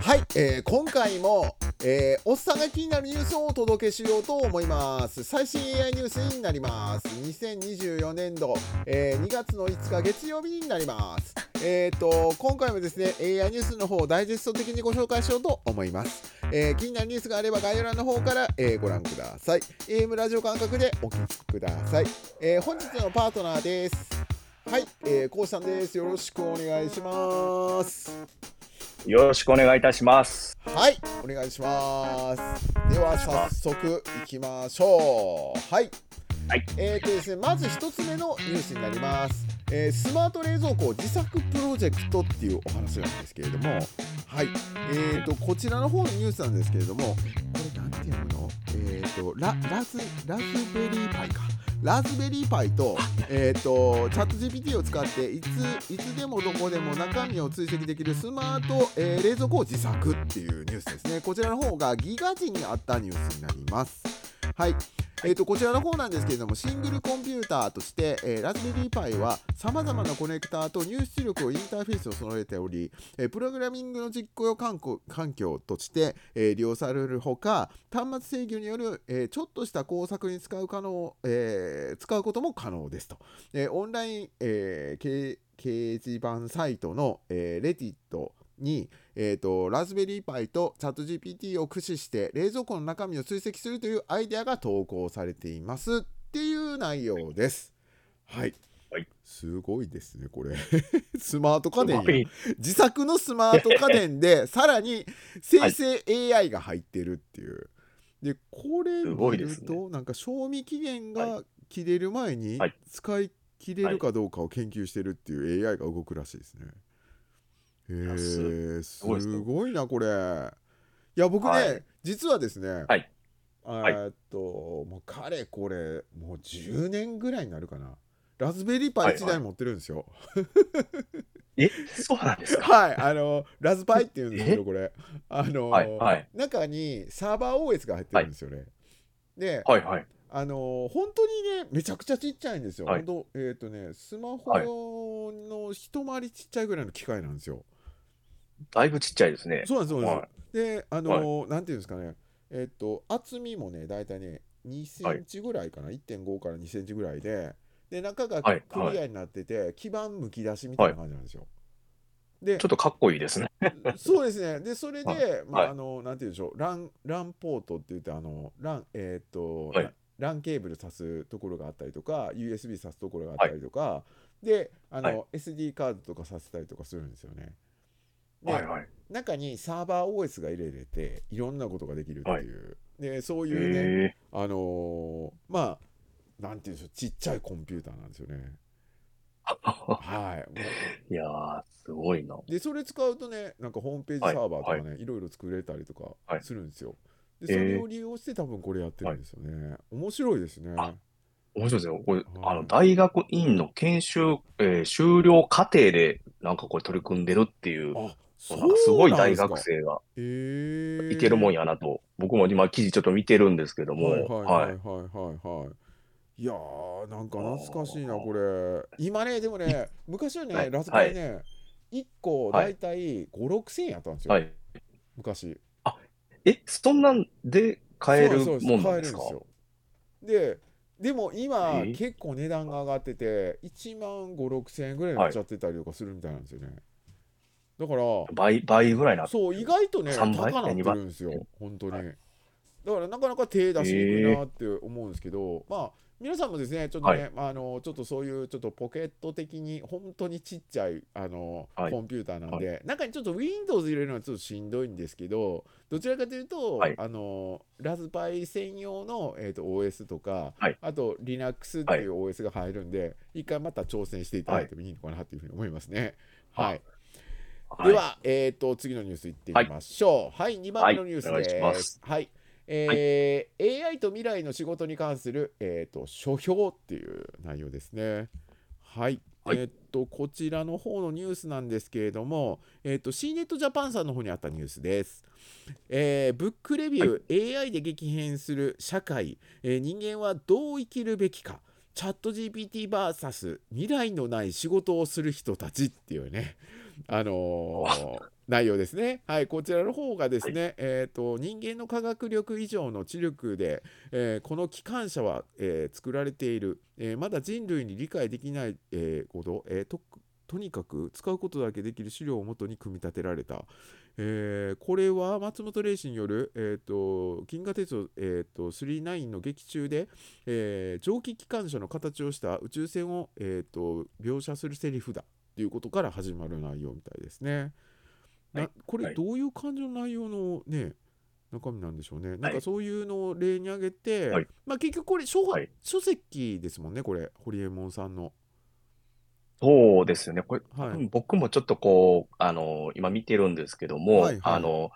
はい、えー今回も、えーおっさんが気になるニュースをお届けしようと思います。最新 AI ニュースになります。2024年度、えー2月の5日月曜日になります。えっ、と、今回もですね、AI ニュースの方をダイジェスト的にご紹介しようと思います。えー気になるニュースがあれば概要欄の方から、えーご覧ください。AM ラジオ感覚でお聞きください。えー本日のパートナーです。はい、えー、こうさんです。よろしくお願いします。よろしくお願いいたします。はい、お願いします。では早速いきましょう。はい。はいえーとですね、まず一つ目のニュースになります。えースマート冷蔵庫自作プロジェクトっていうお話なんですけれども、はい。えーとこちらの方のニュースなんですけれども、これなんていうの？えーとララズラズベリーパイか。ラズベリーパイと,、えー、とチャット GPT を使っていついつでもどこでも中身を追跡できるスマート、えー冷蔵庫を自作っていうニュースですね。こちらの方がギガ時にあったニュースになります。はい。えー、とこちらの方なんですけれども、シングルコンピューターとして、えーラズベリーパイはさまざまなコネクターと入出力をインターフェースを揃えており、えプログラミングの実行環境として、え利用されるほか、端末制御による、えちょっとした工作に使う可能、えー使うことも可能ですと。えオンライン、えー掲掲示板サイトの、えー、レディットに、えー、とラズベリーパイとチャット GPT を駆使して冷蔵庫の中身を追跡するというアイデアが投稿されていますっていう内容です。はい。はいすごいですね、これ。スマート家電自作のスマート家電で さらに生成 AI が入ってるっていう。でこれ見るいですねと、なんか賞味期限が切れる前にはい使い切れるかどうかを研究してるっていう AI が動くらしいですね。へえすすごいなこれ。いや僕ね、はい実はですね、はいえーっともうかれこれもう10年ぐらいになるかな。ラズベリーパイ1台持ってるんですよ。え、そうなんですか？はい、あのラズパイっていうんですけど、これ、あの、はいはい中にサーバー OS が入ってるんですよね。で、はいはい。あの本当にね、めちゃくちゃちっちゃいんですよ。はい本当、えっ、とね、スマホはいの一回りちっちゃいぐらいの機械なんですよ。だいぶちっちゃいですね。そうなんです、そうなんはです。で、あのなんていうんですかね、えっ、と、厚みもね、だいたいね、2センチぐらいかな、1.5から2センチぐらいで、で、中がはいクリアになってて、基板むき出しみたいな感じなんですよ。でちょっとかっこいいですね。そうですね。で、それで、はい。まあ、はい。あの、なんて言うんでしょう、ラン、ランポートって言って、あの、ラン、えーっと、はい。ラランケーブル挿すところがあったりとか、USB 挿すところがあったりとか、で、あの、はい。SD カードとかさせたりとかするんですよね。で、はいはい。中にサーバー OS が入れれて、いろんなことができるっていう。で、そういうね。あのーまあ、なんて言うんでしょう、ちっちゃいコンピューターなんですよね。はい。いやー、すごいな。でそれ使うとねなんかホームページサーバーとかね、い、ろいろ作れたりとかはいするんですよ。でえーそれを利用して多分これやってるんですよね。面白いですね。あ面白いですね。これ、あはいの、大学院の研修、えー修了過程で、なんかこれ取り組んでるっていう、あすごい大学生がえー、いけるもんやなと、僕も今記事ちょっと見てるんですけども、はいはいはいははいはいやーなんか懐かしいなこれ。今ねでもね昔はね、はいラズパイね、1個はいだいたい5、6千円やったんですい。よ、はい。昔。え、そんなんで買えるもんなんですか？買えるんですよ。で、でも今、えー結構値段が上がってて、1万5、6千円ぐらいになっちゃってたりとかするみたいなんですよね。だから、倍、倍ぐらいな。そう、意外とね、高3倍なって2倍るんですよ。え、本当に。はだから、なかなか手出しにくいなって思うんですけど、まあ、皆さんもですね、ちょっとね、はあのちょっとそういうちょっとポケット的に本当にちっちゃいあの、はい。コンピューターなんで、中にちょっと Windows 入れるのはちょっとしんどいんですけど、どちらかというと、はい。あのラズパイ専用の、えー、と OS とか、はい。あと Linux っていう OS が入るんで、一回また挑戦していただいてもいいのかなというふうに思いますね。はい。はいでは、えー、と次のニュースいってみましょう。はい、2番目のニュースはいお願いです。はい。えー AI と未来の仕事に関する、えー、と書評っていう内容ですね。はい。はいえーっとこちらの方のニュースなんですけれども、えーっと C ネットジャパンさんの方にあったニュースです。えーブックレビュー、AI で激変する社会、えー人間はどう生きるべきか、チャット GPTVS 未来のない仕事をする人たちっていうね、あのー内容ですね。はい、こちらの方がですね、えー、と人間の科学力以上の知力で、えーこの機関車は、えー作られている、えーまだ人類に理解できない、えーこと、えーととにかく使うことだけできる資料をもとに組み立てられた、えーこれは松本零士による、えー、と銀河鉄道、えー、と39の劇中で、えー蒸気機関車の形をした宇宙船を、えー、と描写するセリフだということから始まる内容みたいですね。なはいこれはいどういう感じの内容のね中身なんでしょうね。なんはいかそういうのを例に挙げて、はいまあ結局これ書,、はい書籍ですもんねこれ堀エモ門さんの。そうですよね。これ、はい僕もちょっとこう、あの、今見てるんですけども、はいはいあの、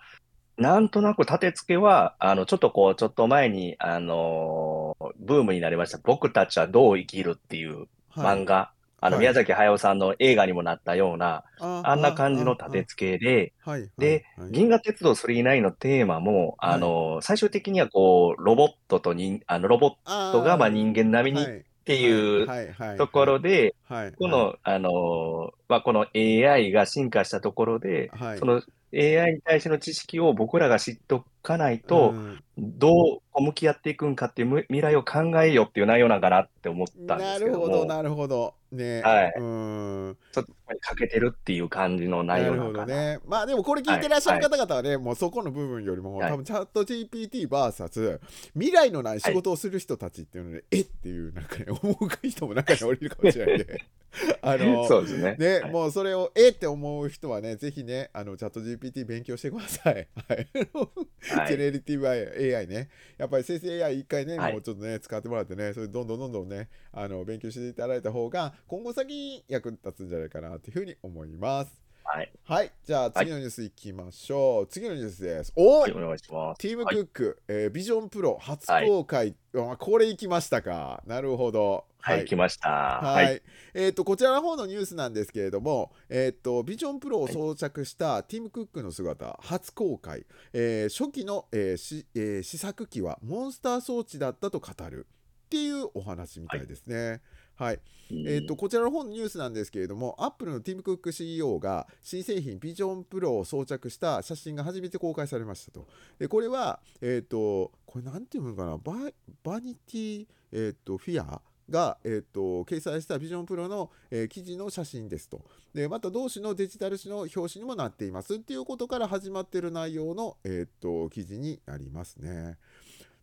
なんとなく立て付けは、あの、ちょっとこう、ちょっと前に、あの、ブームになりました、僕たちはどう生きるっていうはい漫画、あの、はい。宮崎駿さんの映画にもなったような、ああんな感じの立て付けで、あはいではいはい。銀河鉄道999のテーマも、あの、最終的にはこう、ロボットと人、あの、ロボッあトがまあ人間並みにっっていうところで、はい、この、あの、まあ、この AI が進化したところで、はい。その AI に対しての知識を僕らが知っとかないうん。と、どう向き合っていくんかっていうむ未来を考えようっていう内容なんかなって思ったんでなすけるほどなるほど。ね、はい。うん。ちょっと欠けてるっていう感じの内なるほ容なんかな。どね。まあでもこれ聞いてらっしゃる方々はね、もうそこの部分よりも、はい。多分チャット GPTVS 未来のない仕事をする人たちっていうので、えっていうなんかね、思う人も中に降りるかもしれないんで、あの、そうですね。ね、はい。もうそれをえって思う人はね、ぜひね、あのチャット GPT 勉強してください。はい。はいジェネリティブ AI ね。やっぱり生成 AI 一回ね、はいもうちょっとね、使ってもらってね、それどんどんどんどんね、あの勉強していただいた方が、今後先に役立つんじゃないかなというふうに思います。はい。はい、じゃあ次のニュースいきましょう。次のニュースです。おはい、お願いします。ティームクック、えービジョンプロ初公開、あこれいきましたか。なるほど。はい、来ました。は、はいい。えっ、とこちらの方のニュースなんですけれども、えっ、とビジョンプロを装着したティム・クックの姿初公開、えー初期の、えーしえー試作機はモンスター装置だったと語るっていうお話みたいですね。はい、えー、とこちらの方のニュースなんですけれども、アップルのティム・クック CEO が新製品ビジョンプロを装着した写真が初めて公開されましたと。でこれは、えー、とこれなんていうのかな、ババニティ、えー、とフィアが、えー、と掲載したビジョンプロの、えー記事の写真ですと。でまた同種のデジタル紙の表紙にもなっていますっていうことから始まっている内容の、えー、と記事になりますね。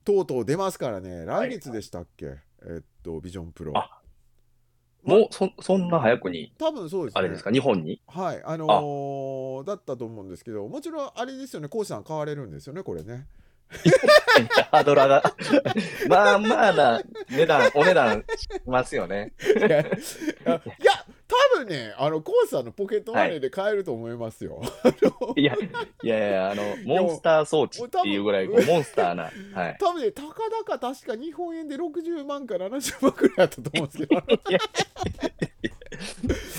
とうとう出ますからね、来月でしたっけ、えっ、と、ビジョンプロ。あもう、そ、そんな早くに、多分そうですね。あれですか、日本に？はい、あのーだったと思うんですけど、もちろんあれですよね、コーチさん買われるんですよね、これね。ハードル上が、まあまあな値段、お値段しますよね。いや、いや多分ね、あのコーチさんのポケットマネーで買えると思いますよ。あのいや、いやいや、あの、モンスター装置っていうぐらい、モンスターな、はい。多分ね、たかだか確か日本円で60万から70万くらいだったと思うんですけど、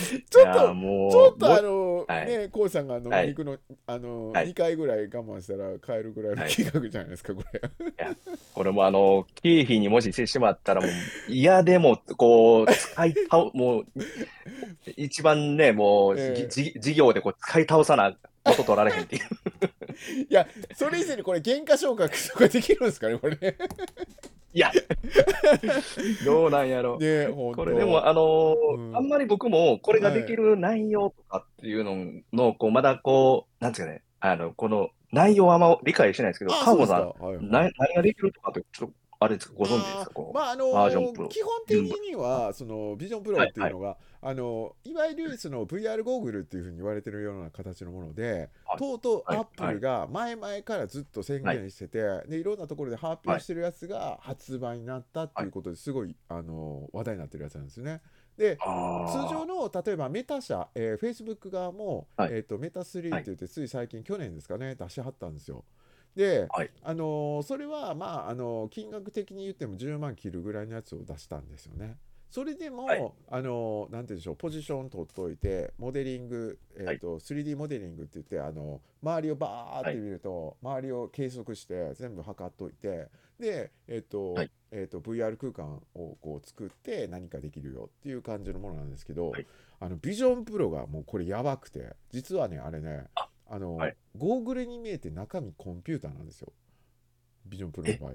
ちょっと、もう、ちょっとあもの、はいね、コウさんが飲みに行くの、あの、はい2回ぐらい我慢したら買えるぐらいのはい金額じゃないですか、これ。これもあの、経費にもししてしまったら、もう、嫌でも、こう、使い倒、もう、一番ね、もう、ええじ事業でこう使い倒さな、こと取られへんっていう。いや、それ以前にこれ、原価償却とかできるんですかね、これね。いや、どうなんやろ。ね、これでも、あのーうん。あんまり僕もこれができる内容とかっていうのの、こう、まだこう、なんていうかね、あの、この内容はあんま理解してないですけど、あカーボさん、はい何ができるとかって、ちょっと、あれですか、ご存知ですか？まああのバージョンプロ。基本的にはそのビジョンプロっていうのが、いあのいわゆるその VR ゴーグルっていうふうに言われてるような形のもので、はい。とうとうはい。アップルが前々からずっと宣言してて、い、でいろんなところで発表してるやつが発売になったっていうことですごい、あの話題になってるやつなんですよね。で通常の例えばメタ社、えー、Facebook 側も、はい。えー、とメタ3って言ってつい最近、去年ですかね出しはったんですよ。で、はい。あのーそれはまあ、あのー金額的に言っても10万切るぐらいのやつを出したんですよね。それでも、はい。あのなんて言うんでしょうポジション取っといてモデリング、えーと 3D モデリングって言ってあの周りをバーって見ると、周りを計測して全部測っといてで、えーとはい。えー、と VR 空間をこう作って何かできるよっていう感じのものなんですけど、はい。あのビジョンプロがもうこれやばくて実はねあれねああの、はい。ゴーグルに見えて中身コンピューターなんですよ。ビジョンプロの場合。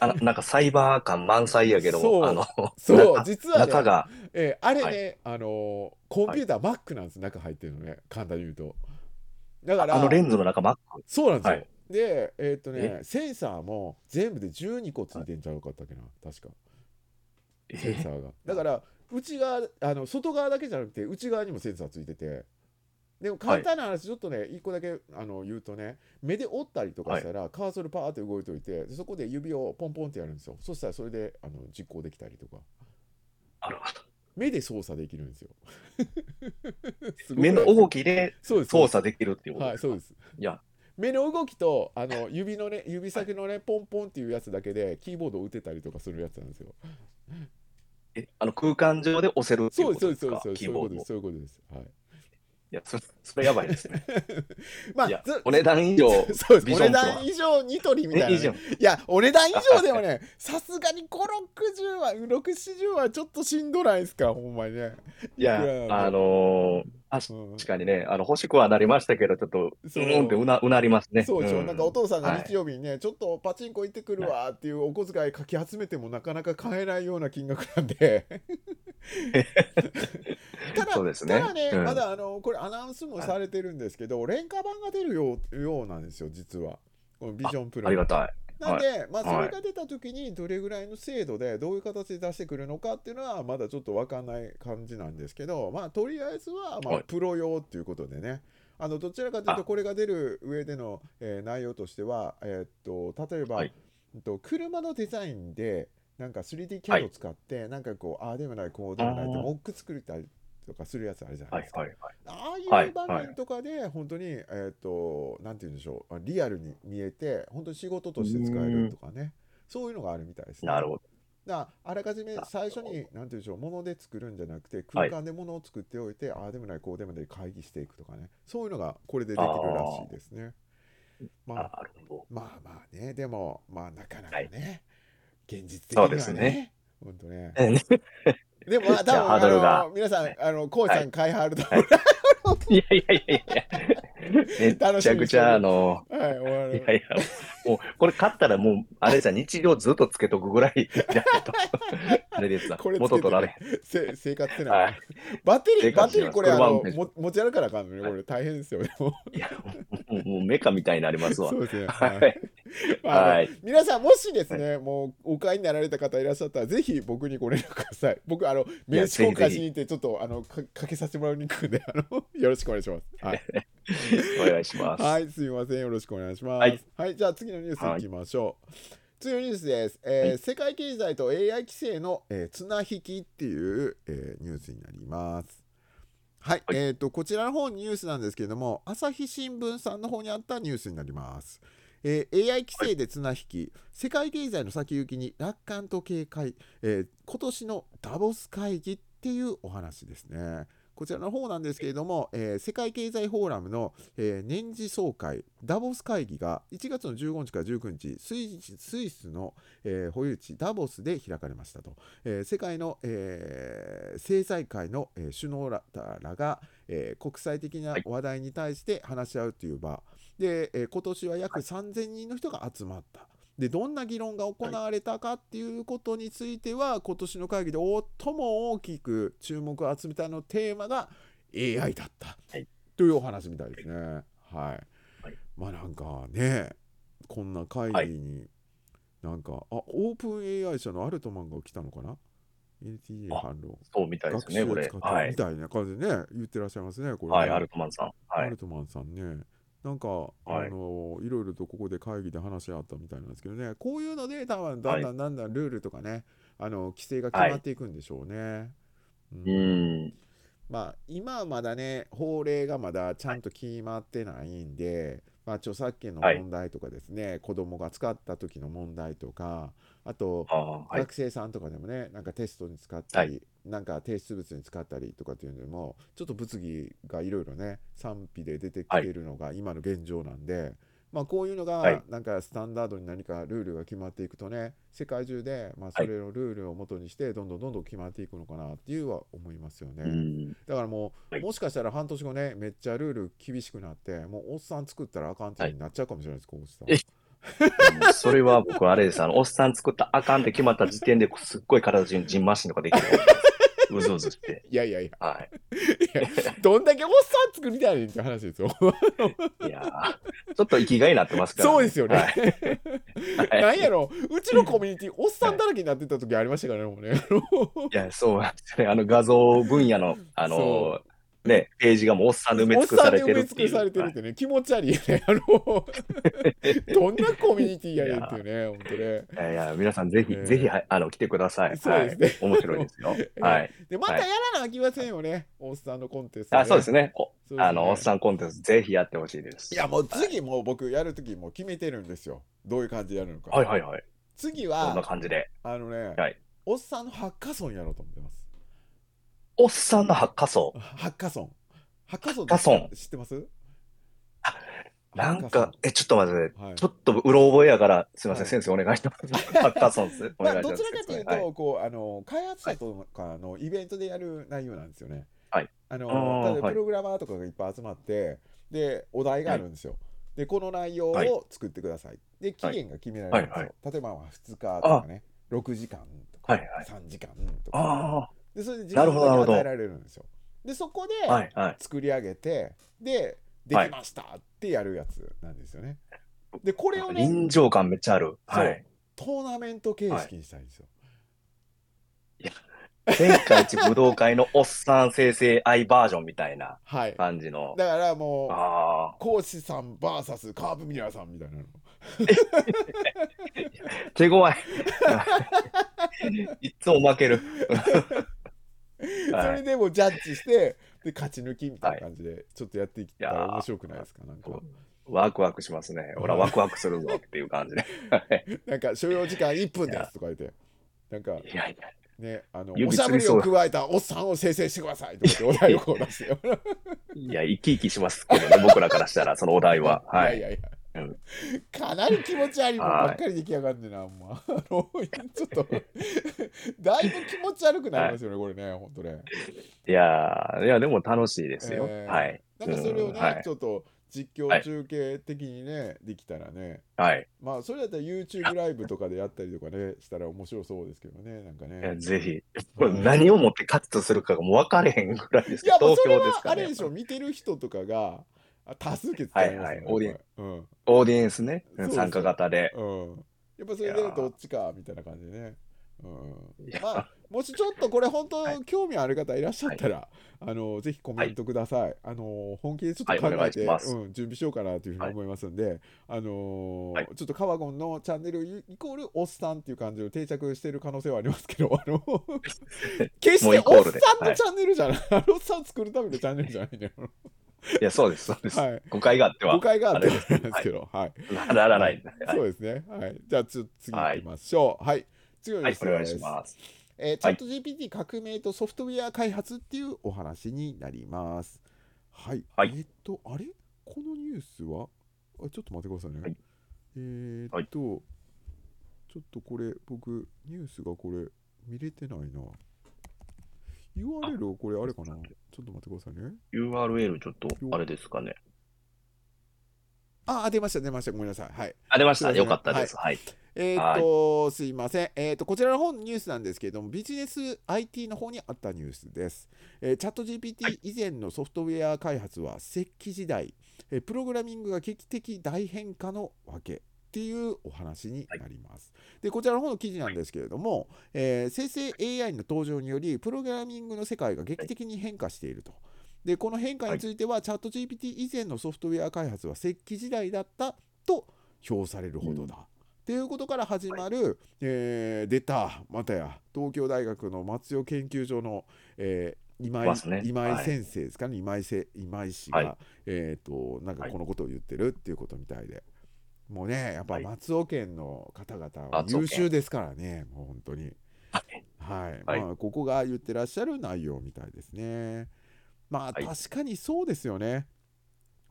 あななんかサイバー感満載やけどそう。も、あの、そう。な実はね中が、えーあれね、はあのーコンピューター Mac なんです、中入ってるのね、簡単に言うと。だから、あのレンズの中マック。そうなんですよ。はい。で、えーっとねえ、センサーも全部で12個ついてんちゃうかったっけな、確か、センサーが。だから、内側、あの外側だけじゃなくて、内側にもセンサーついてて、でも簡単な話、ちょっとね、一個だけあの言うとね、目で折ったりとかしたら、カーソルパーって動いといて、でそこで指をポンポンってやるんですよ。そしたらそれであの実行できたりとか。なるほ目で操作できるんですよ。目の動きで操作できるっていうことはい、ですか？そうです。いや、目の動きとあの 指のね指先のねポンポンっていうやつだけでキーボードを打てたりとかするやつなんですよ。え、あの空間上で押せるっていそううことですか？そうですそうですそういうことです。そういうことです。はい。いや、それ、それやばいですね。まあお値段以上、そうです。お値段以上ニトリみたいな、ね。いやお値段以上でもね さすがに5、60は6、70はちょっとしんどないですかほんまにね。いやあのーうん確かにね、あの、欲しくはなりましたけど、ちょっと、う。んってうな、うなりますね。そうでしょ、ん。なんかお父さんがはい。日曜日にね、ちょっとパチンコ行ってくるわっていうお小遣いかき集めてもなかなか買えないような金額なんで。ただそうですね。ただね、うん。まだあのこれアナウンスもされてるんですけど、廉価版が出るようようなんですよ、実は。このビジョンプロありがたい。なんで、まあ、はい。それが出た時にどれぐらいの精度でどういう形で出してくるのかっていうのはまだちょっと分かんない感じなんですけど、まあ、とりあえずはまプロ用っていうことでね。あのどちらかというとあ。これが出る上での、えー内容としては、えーっと例えば、はい。うんと車のデザインでなんか 3D キャドを使って、なんかこうああでもないこうでもないってモック作ったりとかするやつあるじゃないはいですか。はいはい。ああはいいう場面とかで本当に、えっ、となんて言うんでしょうあリアルに見えて本当に仕事として使えるとかねそういうのがあるみたいですね。なるほど。だあらかじめ最初になんて言うんでしょう物で作るんじゃなくて空間で物を作っておいて、ああでもないこうでもない会議していくとかねそういうのがこれでできるらしいですね。まあなるほど。まあまあねでもまあなかなかね、現実的にはねね本当ね。でもまあ多分ハードルが。皆さんあのコウさん買いはるとはい。いやいやいやいや。めちゃくちゃ、あの、はい、終わる。いやいや、もう、これ買ったらもう、あれじゃ日常ずっとつけとくぐらいじゃないと。あれですわこれ元取られせ生活ってな、はいバッテリー、バッテリーこれあのも持ち歩かなあかんのね、はいこれ大変ですよね。もういや、もう、もうメカみたいになりますわそ。うですね。ははいはい皆さん、もしですね、もうお買いになられた方いらっしゃったら、ぜひ僕にご連絡ください。僕、あの名刺交換しに行って、ちょっとあのかかけさせてもらうに行くんで、あのよろしくお願いします。はい。お願いします。はい、すみません。よろしくお願いします。ははいい、じゃあ次のニュースいきましょう。次のニュースです。えーはい世界経済と AI 規制の、えー綱引きっていう、えーニュースになります。はい、はいえっ、とこちらの方ニュースなんですけれども、朝日新聞さんの方にあったニュースになります。えー AI 規制で綱引き、世界経済の先行きに楽観と警戒、えー今年のダボス会議っていうお話ですね。こちらの方なんですけれども、えー世界経済フォーラムの、えー年次総会ダボス会議が1月の15日から19日スイスイスの、えー保有地ダボスで開かれましたと、えー世界の、えー政財界の、えー首脳ららが、えー国際的なはい。話題に対して話し合うという場。で、えー今年は約3000人の人が集まった。でどんな議論が行われたかっていうことについては、今年の会議で最も大きく注目を集めたのテーマが AI だった、はいというお話みたいですね。はい。はいまあなんかねこんな会議に、なんかあオープン AI 社のアルトマンが来たのかな ?NTA あ反論。そうみたいですね、これ。学習を使ってはい。みたいな感じでね、言ってらっしゃいますね、これね、はい、アルトマンさん。はいアル。トマンさんね、なんか、はい。あのいろいろとここで会議で話し合ったみたいなんですけどね、こういうので、多分だんだんだんだんルールとかね、あの規制が決まっていくんでしょうね。ううん。ん。まあ、今はまだね、法令がまだちゃんと決まってないんで、まあ、著作権のはい。問題とかですね、子供が使った時の問題とかあと。学生さんとかでもねなんかテストに使ったり、なんか提出物に使ったりとかっていうのでもちょっと物議がいろいろね賛否で出てきているのが今の現状なんで、まあこういうのはいがなんかスタンダードに何かルールが決まっていくとね世界中でまあそれのルールを元にしてどんどんどんどん決まっていくのかなっていうは思いますよね。うん。だからもう、はいもしかしたら半年後ねめっちゃルール厳しくなってもうおっさん作ったらあかんってになっちゃうかもしれないです、こうしたそれは僕あれです。あの、おっさん作ったらあかんって決まった時点ですっごい体中にジンマシンとかできる。うずうずして。いやいやいやはいどんだけおっさん作りたいねんって話ですよ。い。いやーちょっと生きがいになってますから、そうですよね。はいはいなんやろうちのコミュニティおっさんだらけになってた時ありましたからねもうね。いや、そうなんですよね。あの画像分野の、あその、ね、ページがもうおっさんで埋め尽くされてるっていう。尽くされてるっはいてね、気持ち悪いよね。あのどんなコミュニティやねんっていうね、本当ね。いやいや、皆さんぜひ、えーぜひ、はいあの、来てください。そうですねはい。面白いですよ。はい。で、またやらなあきませんよね、おっさんのコンテスト、あ、そうですね。すねあの、おっさんコンテスト、ぜひやってほしいです。いや、もう次もう僕やるときもう決めてるんですよ。どういう感じでやるのか。はいはいはい。次こんなは、感じで。あのね、はいおっさんのハッカソンやろうと思ってます。おっさんのハッカソハッカソン。ハッカソンハッカソン知ってます？ン。なんか、え、ちょっと待って、はい。ちょっとうろ覚えやから、すみません、はい。先生お願いします。ハッカソンです。おまあ。どちらかというと、はい。こうあの開発者とかのイベントでやる内容なんですよね。はい。あのプログラマーとかがいっぱい集まって、でお題があるんですよ。でこの内容はい。を作ってください。で期限が決められるんですよ。はい例えばまあ2日とかね、6時間とか、はいはい。3時間とか、あでそれで時な間るほどなるほどが与えられるんですよ。でそこで。作り上げて、でできましたってやるやつなんですよね。でこれをね臨場感めっちゃある。はい。トーナメント形式にしたいんですよ。天下一武道会のおっさん生成愛バージョンみたいなはい。感じの。だからもうあ講師さん VS カーブミラーさんみたいなの。あ、手強い。いつも負ける。それでもジャッジしてで勝ち抜きみたいな感じでちょっとやっていったら面白くないですか？なんかワクワクしますね。ほら、ワクワクするぞっていう感じで。は いなんか所要時間1分ですとか言ってなんかいやいや、ねあのお指しゃべりを加えたおっさんを生成してくださいとかって お題を出してよ。いや、生き生きしますけどね、僕らからしたら、そのお題は。はいい。やいやいやうんかなり気持ち悪いもんばっかり出来上がんねんな、ほんま。あのちょっとだいぶ気持ち悪くなりますよね、これね、ほんとね。いやー、いや、でも楽しいですよ。えーはい。なんかそれをね、ちょっと実況中継的にね、できたらね、はい。まあそれだったら YouTube ライブとかでやったりとかね、したら面白そうですけどね、なんかね。ぜひ、これ何をもって勝つとするかがもう分かれへんぐらいですいや、もう投それはあれでしょ、見てる人とかがあ多数決使いますよねはいはいオーディエンこれ。うん。オーディエンスね。参加型で。うん。やっぱそれでいやーどっちかみたいな感じでね。うん。いや、まあ、もしちょっとこれ本当はい。興味ある方いらっしゃったら、あのぜひコメントください。あの本気でちょっと考はいお願え、いしてます。うん、準備しようかなというふうに思いますんで、あのはい。ちょっとカワゴンのチャンネルイコールおっさんっていう感じを定着している可能性はありますけど、あの 決してもうイコールで。おっさんはいのチャンネルじゃない、あのおっさんを作るためのチャンネルじゃないんだよ。いや、そうです、そうです。はい誤解があっては誤解があってあれですなんですけど、はい。なならない。はいそうですね。はい。じゃあ、ちょっと次行きましょう。はい。次お願いします。えー、チはいャット GPT 革命とソフトウェア開発っていうお話になります。はい。はいえーっと、あれ？このニュースは？あちょっと待ってくださいね。はいえーっと、ちょっとこれ、僕、ニュースがこれ、見れてないな。URL をこれ、あれかな？ちょっと待ってくださいね。URL ちょっと、あれですかね。あ、あ出ました、出ました。ごめんなさい。はい。あ、出ました。よかったです。はい。えーっと、すいません。えーっと、こちらの本ニュースなんですけれども、ビジネス IT の方にあったニュースです。えーチャット GPT 以前のソフトウェア開発は石器時代、えープログラミングが劇的大変化のわけ。っていうお話になります。でこちらの方の記事なんですけれども、えー生成 AI の登場によりプログラミングの世界が劇的に変化していると。でこの変化については、チャット GPT 以前のソフトウェア開発は石器時代だったと評されるほどだ。っていうことから始まる、えー出たまたや東京大学の松代研究所の、えー今井ね。今井はい。先生ですかね、今井せ今井氏が、はい。えっ、となんかこのことを言ってるっていうことみたいで、もうねやっぱはい。松尾県の方々は優秀ですからねもう本当に。はい。はい、はいまあここが言ってらっしゃる内容みたいですね。まあ、はい。確かにそうですよね。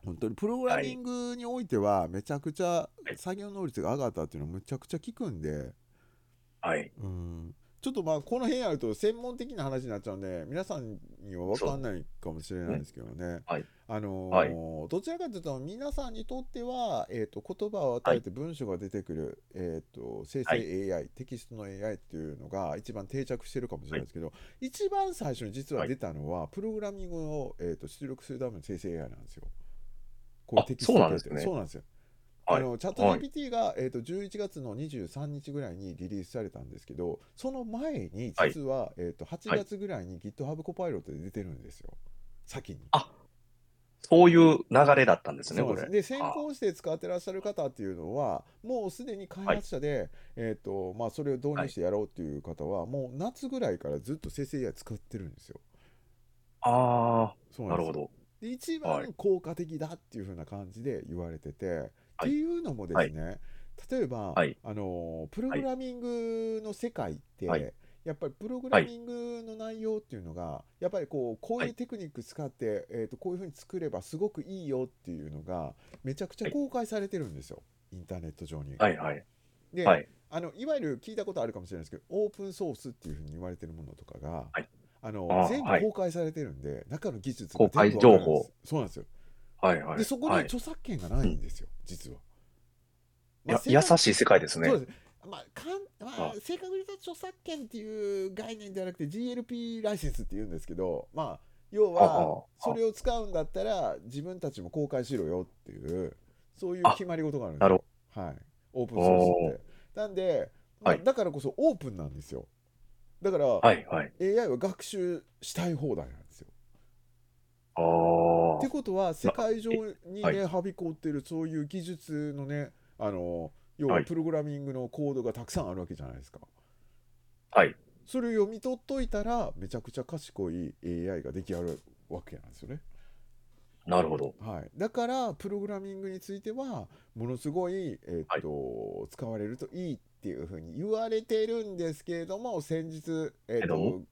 本当にプログラミングにおいてはめちゃくちゃい。作業能率が上がったっていうのはむちゃくちゃ効くんで、はい。うん。ちょっとまあこの辺やると専門的な話になっちゃうんで皆さんには分かんないかもしれないですけどね。はいあのーはいどちらかというと皆さんにとっては、えー、と言葉を与えて文章が出てくる、えー、と生成 AI、テキストの AI っていうのが一番定着してるかもしれないですけど、一番最初に実は出たのは、プログラミングを、えー、と出力するための生成 AI なんですよ。こあそうなんですね。そうなんですよ。はい。あのチャット GPT が、えー、と11月の23日ぐらいにリリースされたんですけどその前にはい。実は、えー、と8月ぐらいに GitHub コパイロットで出てるんですよ。先に。あそういう流れだったんですね、これ。で先行して使ってらっしゃる方っていうのはもうすでに開発者で、えーとまあ、それを導入してやろうっていう方は、もう夏ぐらいからずっと生成 AI 使ってるんですよ。あそうあ、なですよ。なんるほど。で一はい。番効果的だっていう風な感じで言われてて、っていうのもですね、例えば、はい。あのプログラミングの世界って、はいやっぱりプログラミングの内容っていうのが、やっぱりこうこういうはいテクニック使って、えー、とこういう風に作ればすごくいいよっていうのがめちゃくちゃ公開されてるんですよ、インターネット上に。はいはい。で、はい。あのいわゆる聞いたことあるかもしれないですけどオープンソースっていうふうに言われてるものとかが、はいあの全部はい公開されてるんで、中の技術が公開全部情報そうなんですよはいはい。でそこにはい、著作権がないんですよ、実は。や正確優しい世界ですねそう。ですまあかんまああ、正確に言うと著作権っていう概念ではなくて GLP ライセンスって言うんですけど、まあ、要はそれを使うんだったら自分たちも公開しろよっていうそういうあ決まり事があるんですよ。はい、オープンソースって。なんで、まあはいだからこそオープンなんですよ。だから、はいはい。AI は学習したい放題なんですよ。あってことは世界中にね、はびこっているそういう技術のねあの要ははいプログラミングのコードがたくさんあるわけじゃないですか。あ。はい。それを読み取っといたらめちゃくちゃ賢い AI が出来上がるわけなんですよね。なるほど。はい、だからプログラミングについてはものすごい、えーっと使われるといいっていうふうに言われてるんですけれども先日、えーっとけども？今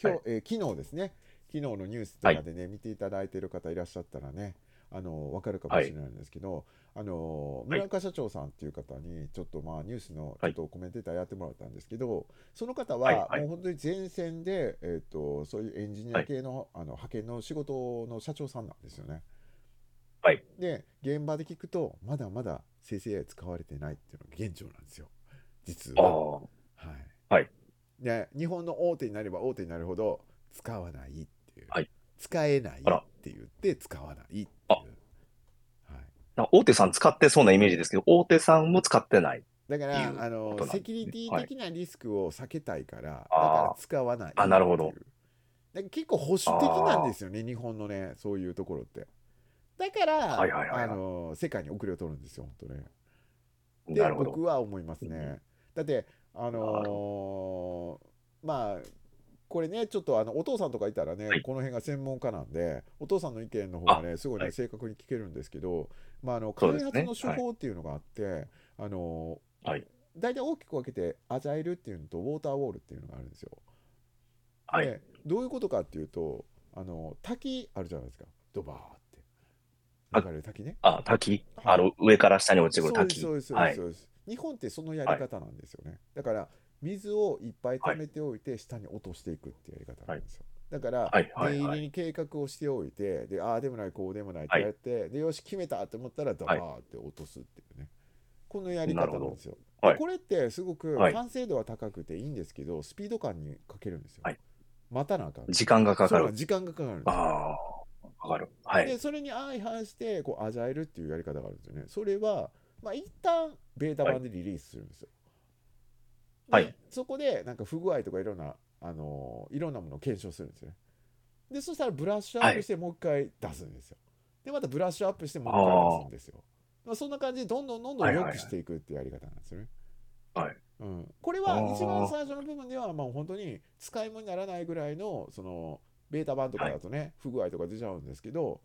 日はいえー昨日ですね昨日のニュースとかでね、見ていただいている方いらっしゃったらねあの分かるかもしれないんですけど、あのはい。村岡社長さんっていう方にちょっとまあニュースのちょっとコメンテーターやってもらったんですけど、その方はもう本当に前線で、えーっとそういうエンジニア系の,、あの派遣の仕事の社長さんなんですよね。はい。で現場で聞くとまだまだ生成 AI 使われてないっていうのが現状なんですよ。実あは。あ。はい。はい。で日本の大手になれば大手になるほど使わないっていう、はい。使えないって言って使わないっていう。あはい、大手さん使ってそうなイメージですけど、大手さんも使ってない。だからあのセキュリティ的なリスクを避けたいから、だあーから使わないあなるほど結構保守的なんですよね日本のねそういうところって。だから、はいはいはいはいあの世界に遅れを取るんですよ本当ね。で。僕は思いますね。だってあのーまあこれねちょっとあのお父さんとかいたらね、はいこの辺が専門家なんでお父さんの意見の方がねすごいね、はい正確に聞けるんですけど、まあ、あの開発の手法っていうのがあって、あのーはい大体大きく分けてアジャイルっていうのとウォーターウォールっていうのがあるんですよ。はい。でどういうことかっていうとあの滝あるじゃないですかドバーってあ流れる滝ね。あ、滝？はいあの、上から下に落ちてくる滝。そうですそうはいですそうです、日本ってそのやり方なんですよね、だから水をいっぱい溜めておいて下に落としていくっていうやり方なんですよ、だから、はいはいはい。念入りに計画をしておいてでああでもないこうでもないってやって、でよし決めたと思ったらダバーって落とすっていうね、このやり方なんですよ、これってすごくはい。完成度は高くていいんですけど、スピード感に欠けるんですよ、はい待たなあかん。時間がかかる。時間がかかるんですよ。ああ、かかる。はい。でそれに相反してこうアジャイルっていうやり方があるんですよね。それは、まあ、一旦ベータ版でリリースするんですよ。ではいそこでなんか不具合とかいろんな、あのーいろんなものを検証するんですよね。でそしたらブラッシュアップしてもう一回出すんですよ。でまたブラッシュアップしてもう一回出すんですよ。まあ、そんな感じでどんどんどんどん良くしていくっていうやり方なんですよね。はい。うん、これは一番最初の部分ではまあ本当に使い物にならないぐらいのそのベータ版とかだとね、不具合とか出ちゃうんですけど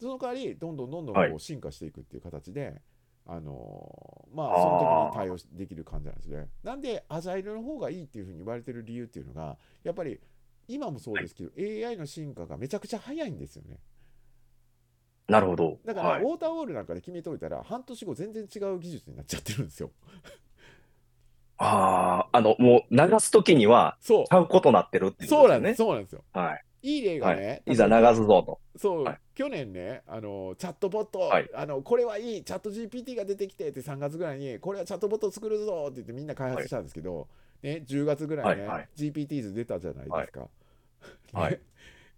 その代わりどんどんどんどんはいこう進化していくっていう形で、あのーまあその時に対応しできる感じなんですね。なんでアジャイルの方がいいっていうふうに言われてる理由っていうのがやっぱり今もそうですけど、AI の進化がめちゃくちゃ早いんですよね。なるほど。だから、はいウォーターウォールなんかで決めておいたら半年後全然違う技術になっちゃってるんですよ。ああ、あの、もう流すときには、そうちゃうことになってるっていうそうなんです。そうなんですよ。はい。いい例がはね、い。いざ流すぞと。そう、はい去年ね、あのチャットボット、はいあのこれはいい、チャット GPT が出てきてって3月ぐらいに、これはチャットボットを作るぞって言ってみんな開発したんですけど、ね、10月ぐらいね、GPTs 出たじゃないですか。はい ね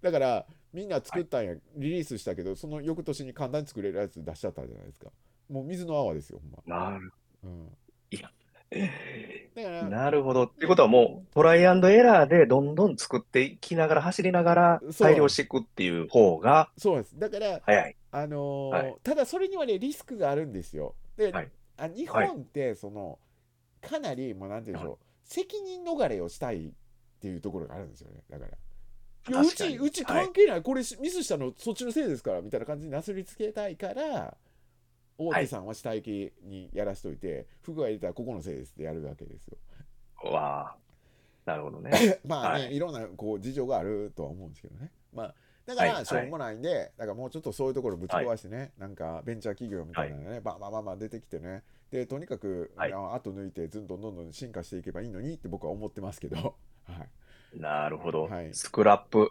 だから、みんな作ったんや、リリースしたけど、その翌年に簡単に作れるやつ出しちゃったじゃないですか。もう水の泡ですよ、ほんま。なる、うん、いや。だから、なるほど。ってことはもう、トライアンドエラーでどんどん作っていきながら、走りながら改良していくっていう方がそうです。だから、早い。あのーはいただそれにはねリスクがあるんですよ。で、はいあ日本ってそのかなりもうなんて言うんでしょう、責任逃れをしたいっていうところがあるんですよね。だから。いやうちうちはい関係ない、これしミスしたのそっちのせいですからみたいな感じになすりつけたいから大手さんは下請けにやらしといて、不具合出たらここのせいですってやるわけですよ。わあ。なるほどね。まあね、、はいろんなこう事情があるとは思うんですけどね。まあだかはいらしょうもないんで、だからもうちょっとそういうところぶち壊してね、なんかベンチャー企業みたいなのね、バンバンバンバン出てきてね、でとにかく、はいあ後抜いて、ずんどんどんどん進化していけばいいのにって僕は思ってますけど、はい、なるほどはい。スクラップ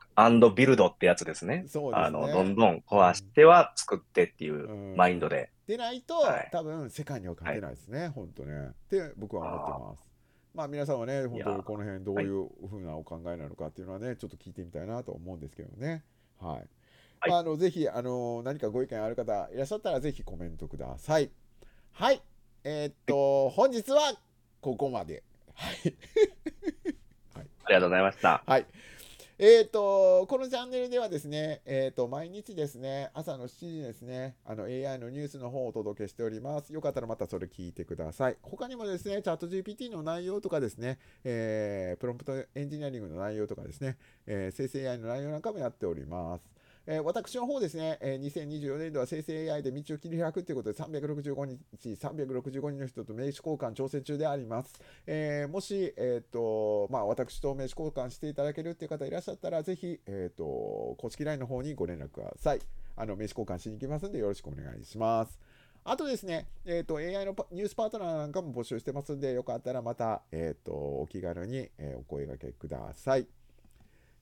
ビルドってやつですね。そうですね。あの、どんどん壊しては作ってっていううんマインドで。でないと、はい多分世界には勝てないですね、本当ね。って僕は思ってます。まあ皆さんはね、本当にこの辺どういうふうなお考えなのかっていうのはね、ちょっと聞いてみたいなと思うんですけどね。はい。あ、あのぜひあの何かご意見ある方いらっしゃったらぜひコメントください。はい。えーっと、本日はここまで。はい。ありがとうございました。はい。えー、とこのチャンネルではですね、えー、と毎日ですね朝の7時ですねあの AI のニュースの方をお届けしております。よかったらまたそれ聞いてください。他にもですねチャット GPT の内容とかですね、えープロンプトエンジニアリングの内容とかですね、えー生成 AI の内容なんかもやっております。えー私の方ですね、えー2024年度は生成 AI で道を切り開くということで365日365人の人と名刺交換挑戦中であります。えーもし、えーとまあ、私と名刺交換していただけるっていう方いらっしゃったらぜひ、えー、と公式 LINE の方にご連絡ください。あの名刺交換しに行きますのでよろしくお願いします。あとですね、えー、と AI のニュースパートナーなんかも募集してますんでよかったらまた、えー、とお気軽に、えーお声掛けください。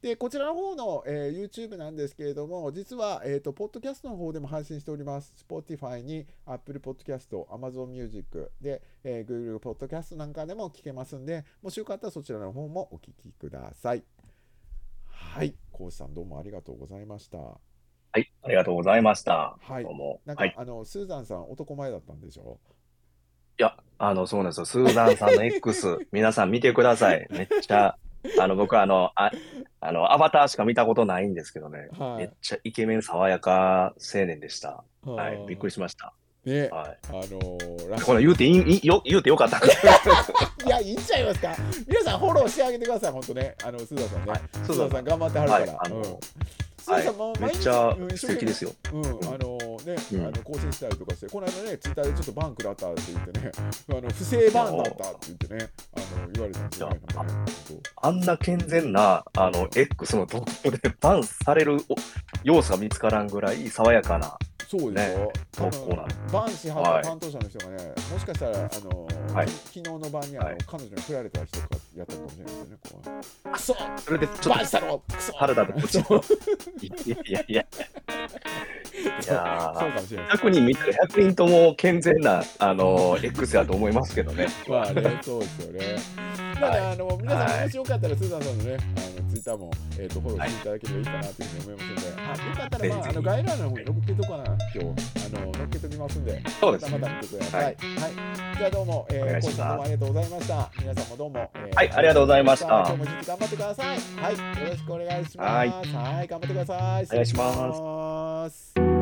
でこちらの方の、えー YouTube なんですけれども、実は、えーと、ポッドキャストの方でも配信しております。Spotify に Apple Podcast、Amazon Music で、えー Google Podcast なんかでも聞けますんで、もしよかったらそちらの方もお聞きください。はい、コウさんどうもありがとうございました。はい。ありがとうございました。はいどうも。なんか、はい。あの、スーザンさん男前だったんでしょ？いや、あの、そうなんですよ。スーザンさんの X、皆さん見てください。めっちゃ、あの、僕はあの、あ、あの、アバターしか見たことないんですけどね。はいめっちゃイケメン爽やか青年でした。はい。びっくりししました。ね、はい。あのーラこれ言うていい、いい？よ、言うてよかったか。いや、いいんちゃいますか？皆さんフォローしてあげてください、本当ね。あの、スーザンさんね。はい。スそうだーザンさん頑張ってはるから。はいあのうんスーザンもめ毎日っちゃうん一生懸命素敵ですよ。うん、あのね、うんあの更新したりとかして、この間ね、ツイッターでちょっとバン食らったって言ってね、あの不正バンだったって言ってね、あの言われたんですよね。あんな健全な、あの、X の投稿でバンされるお要素が見つからんぐらい爽やかな。そうでしょ、投稿なんバンしはった担当者の人がね、もしかしたら、あのはい昨日の晩にあの、はい彼女に振られた人がやったかもしれないですよね。こうクソそれでちょっとバンしたろクソ腹立ってこっちいやいや。いやそうーかもしれないです。100人見たら100人とも健全な、あの X やと思いますけどね。まあね、そうですよね。なので、あの皆さん、はいもしよかったら、スーザンさんのね、あのツイッターも、えー、とフォローしていただければいいかなというふうに思いますので、はい、よかったら、まあ、あの概要欄の方に乗っけとかな、今日、あの乗っけときますんで、そうですね。また見てください。ははいい。じゃあどうも、えー、コウさんどうもありがとうございました。皆さんもどうも、えーはいありがとうございました今日も一日頑張ってください。はい、よろしくお願いします。ははいい、頑張ってください。お願いします。「